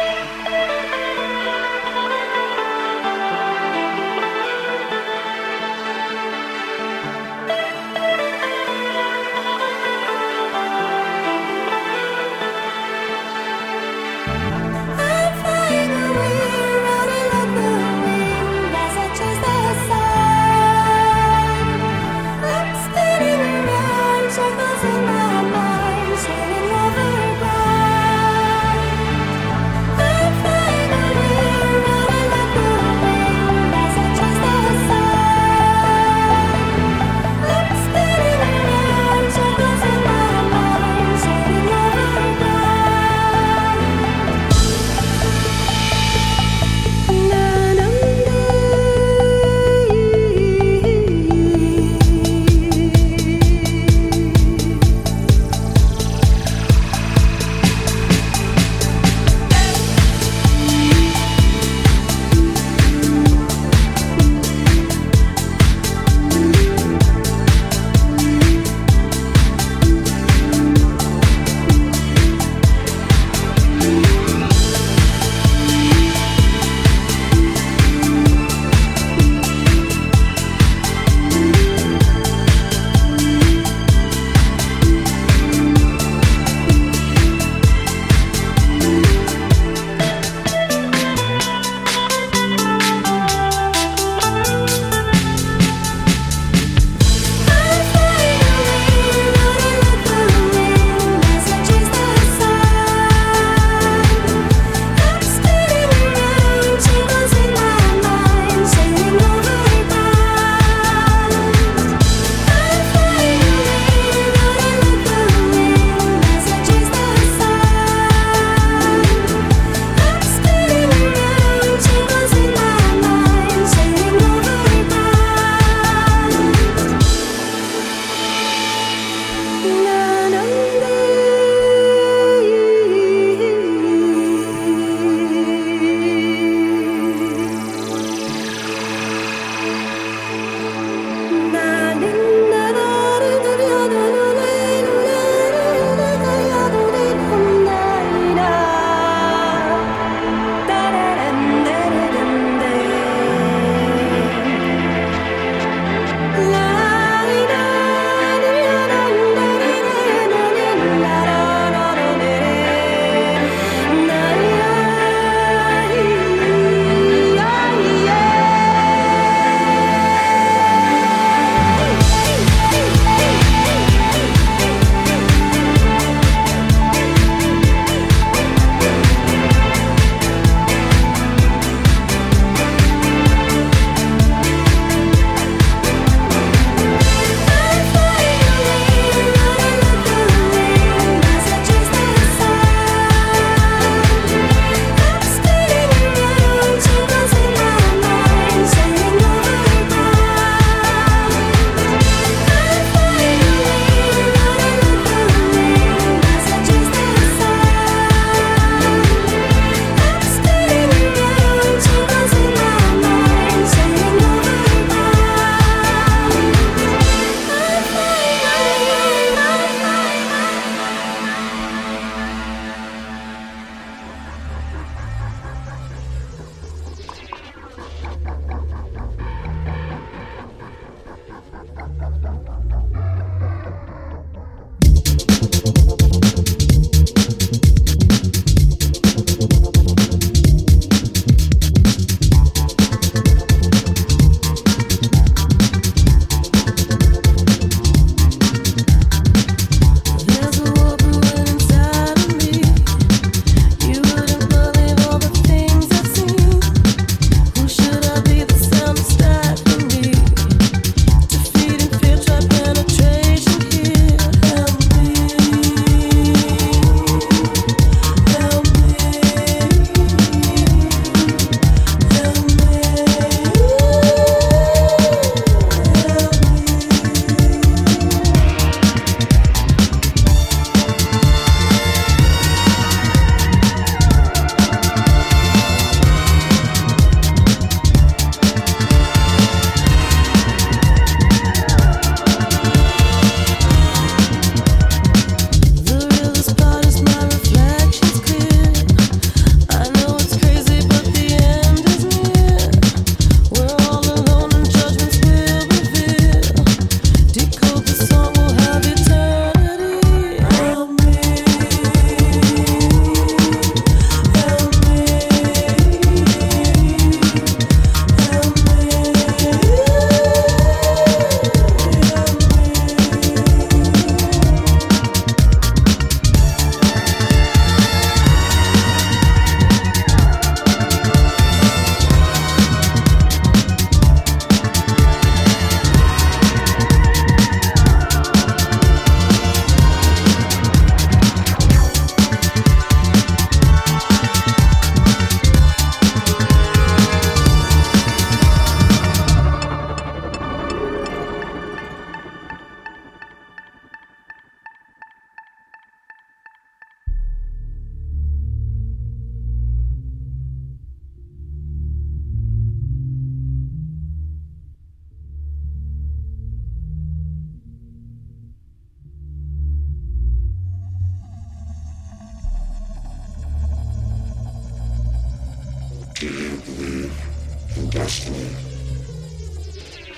I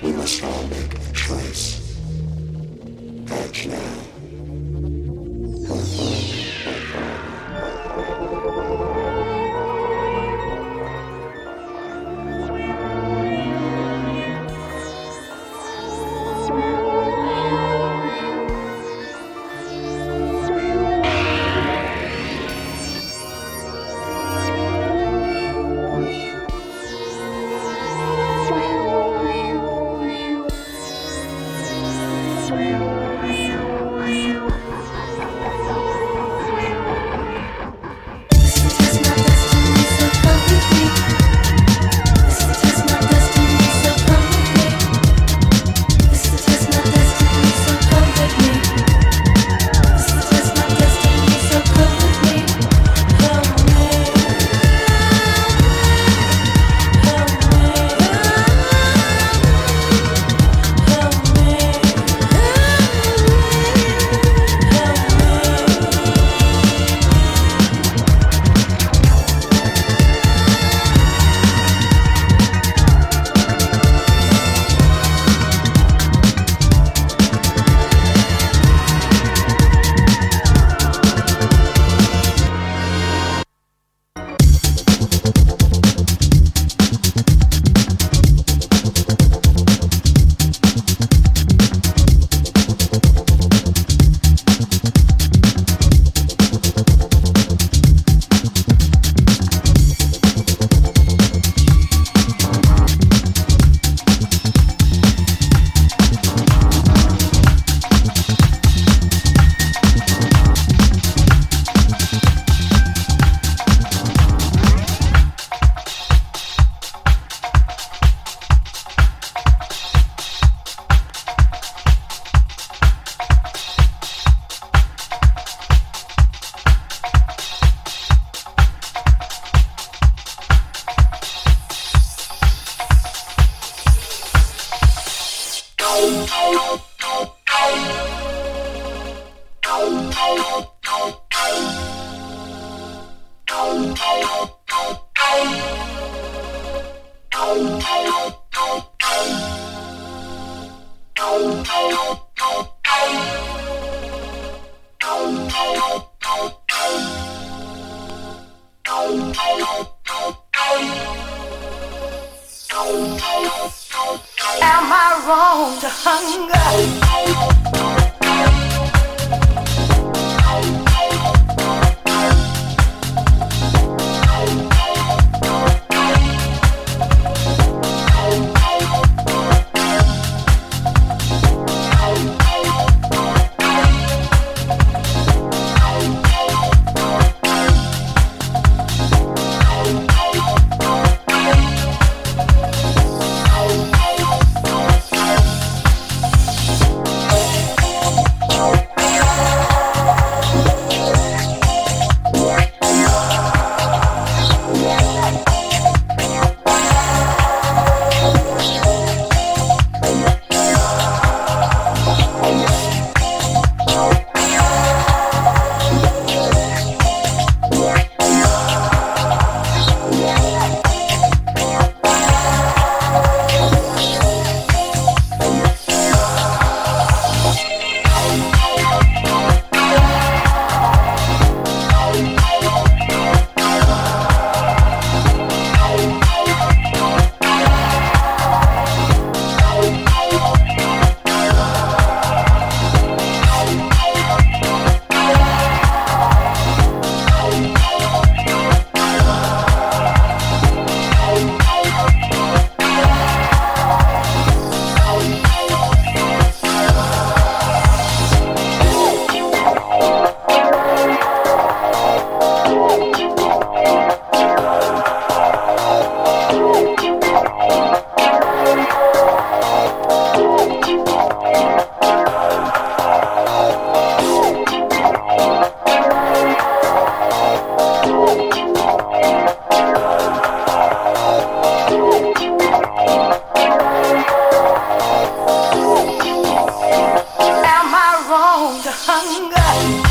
We must all make a choice. Right now. hunger.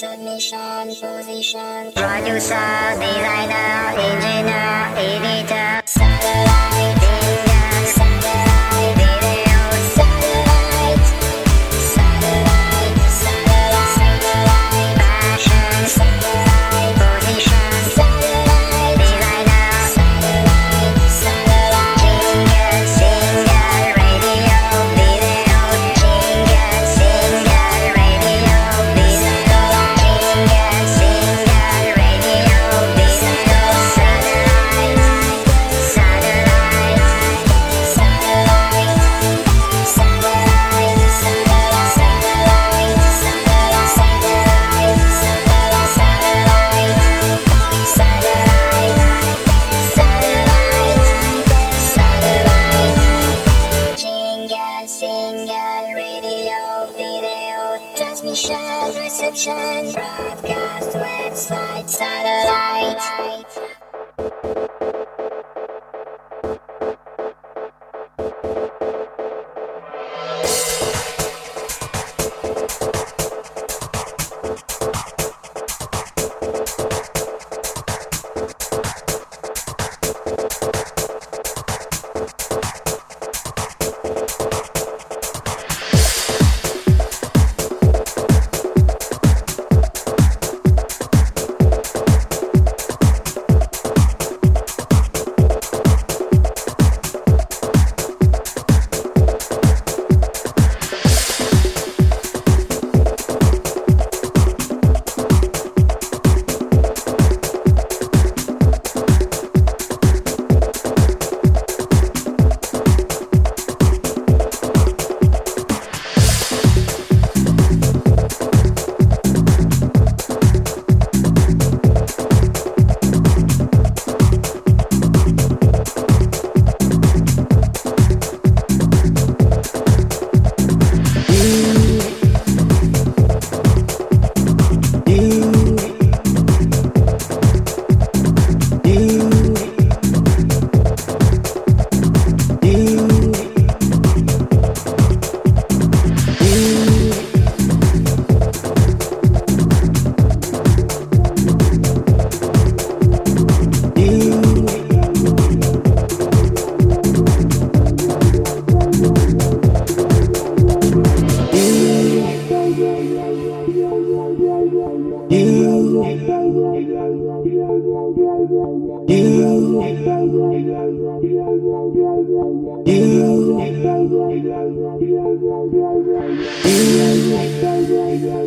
Submission, position, producer, designer, engineer, editor,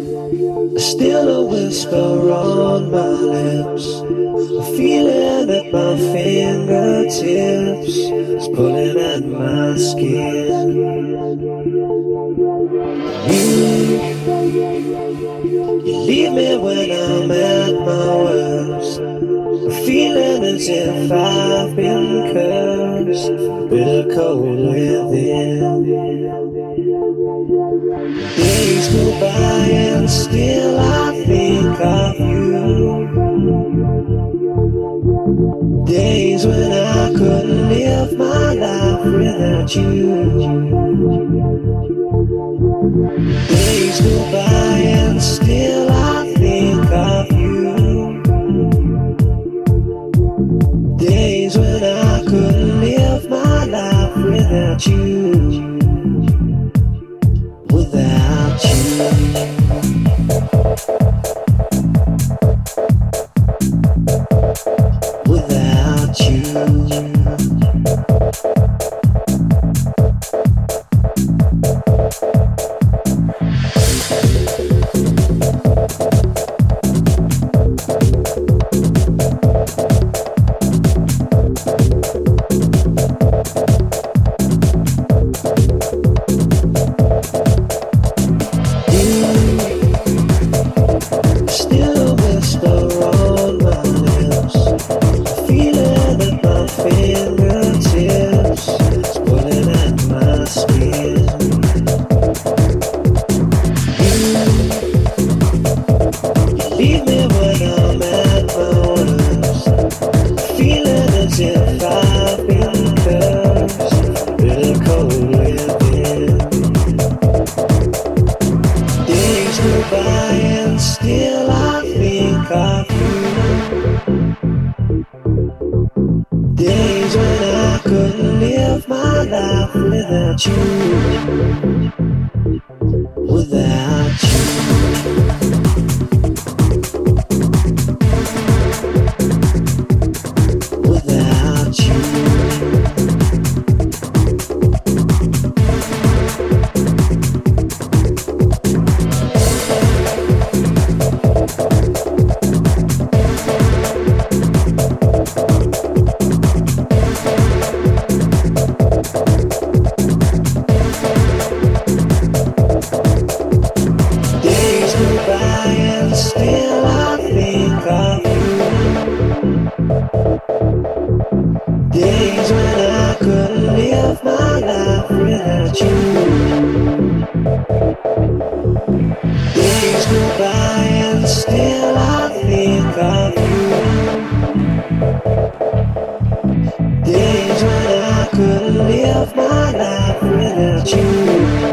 Still a whisper on my lips. A feeling at my fingertips. It's pulling at my skin. You, you leave me when I'm at my worst. A feeling as if I've been cursed. Bitter cold within. Days go by and still I think of you. Days when I couldn't live my life without you. Days go by and still I think of you. Days when I couldn't live my life without you without you. Ready, steady,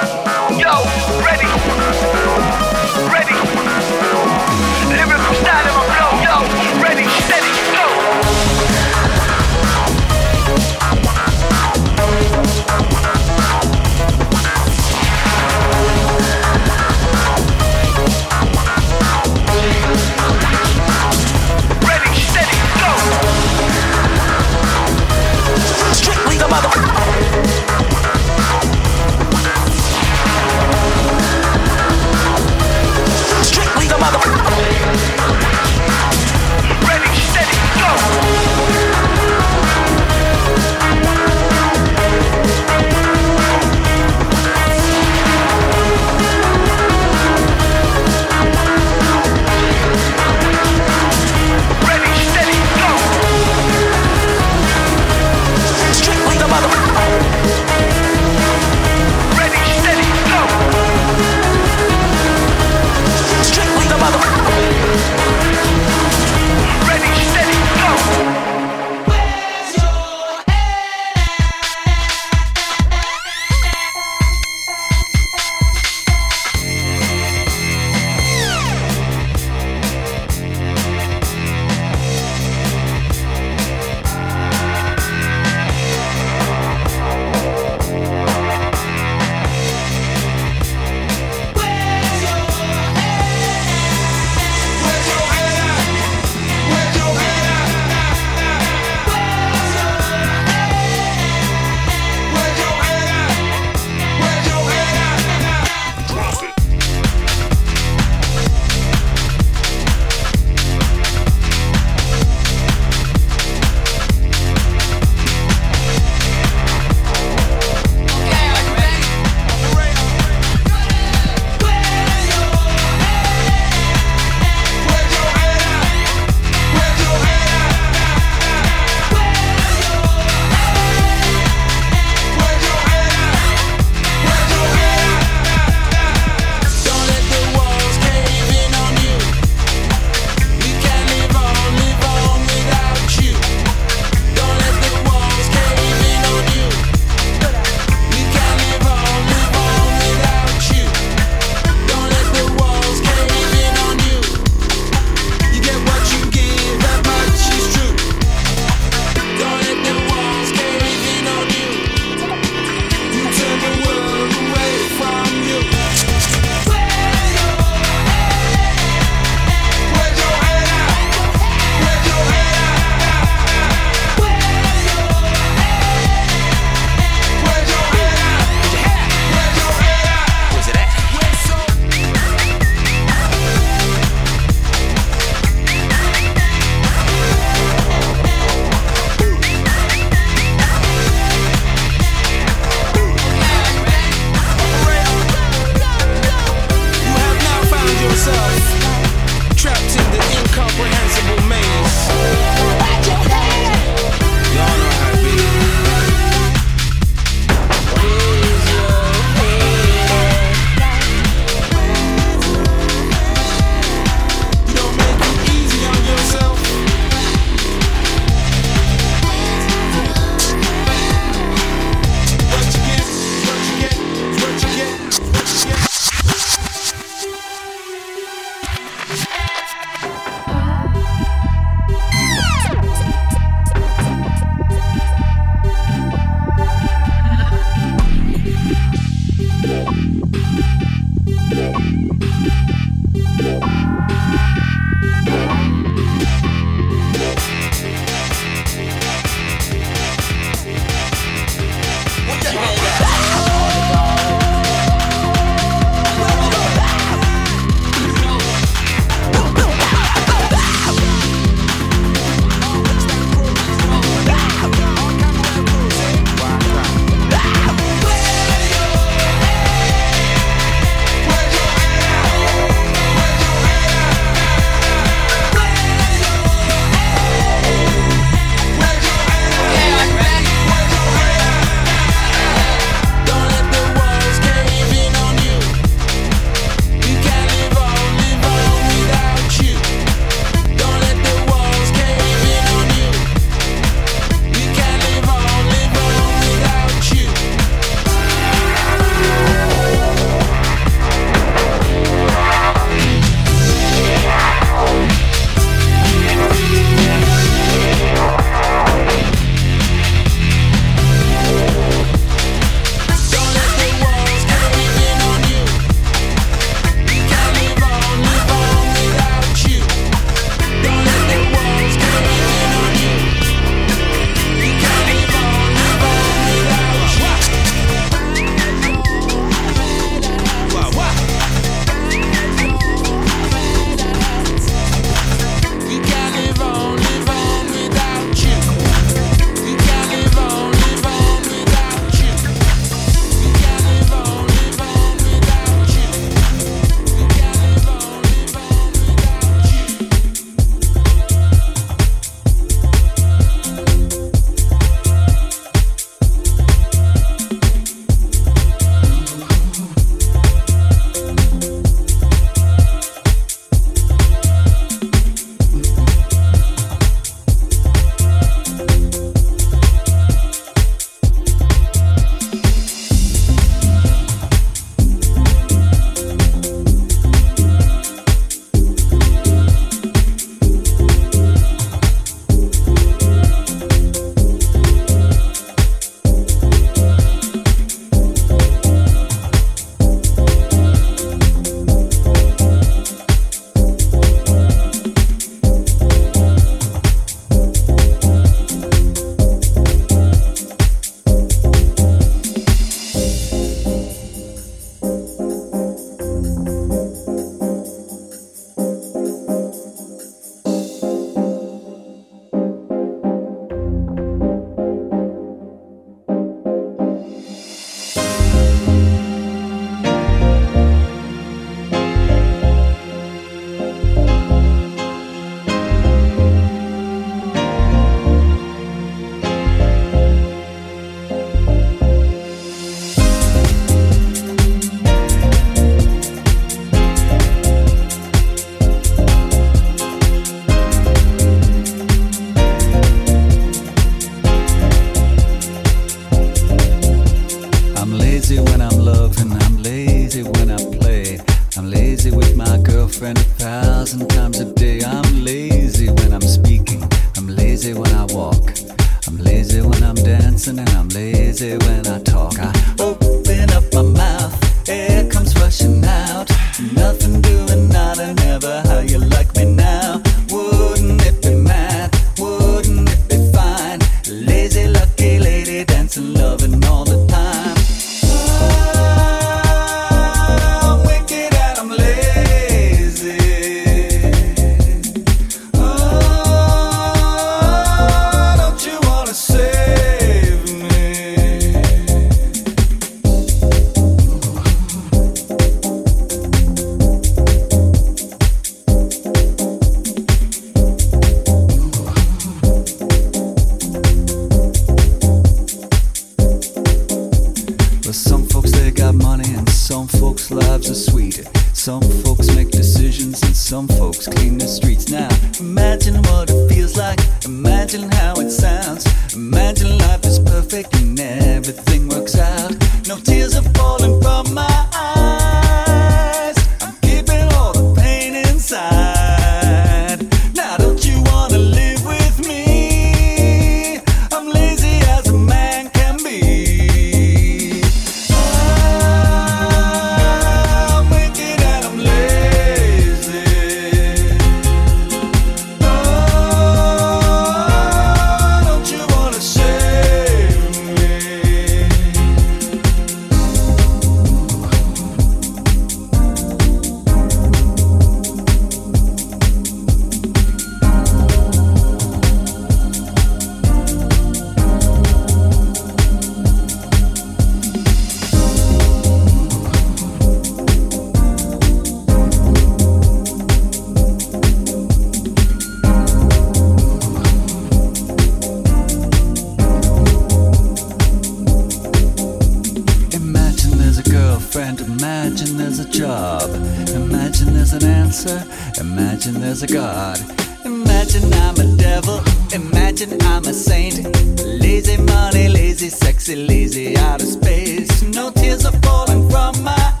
Imagine I'm a saint. Lazy money, lazy, sexy, lazy out of space. No tears are falling from my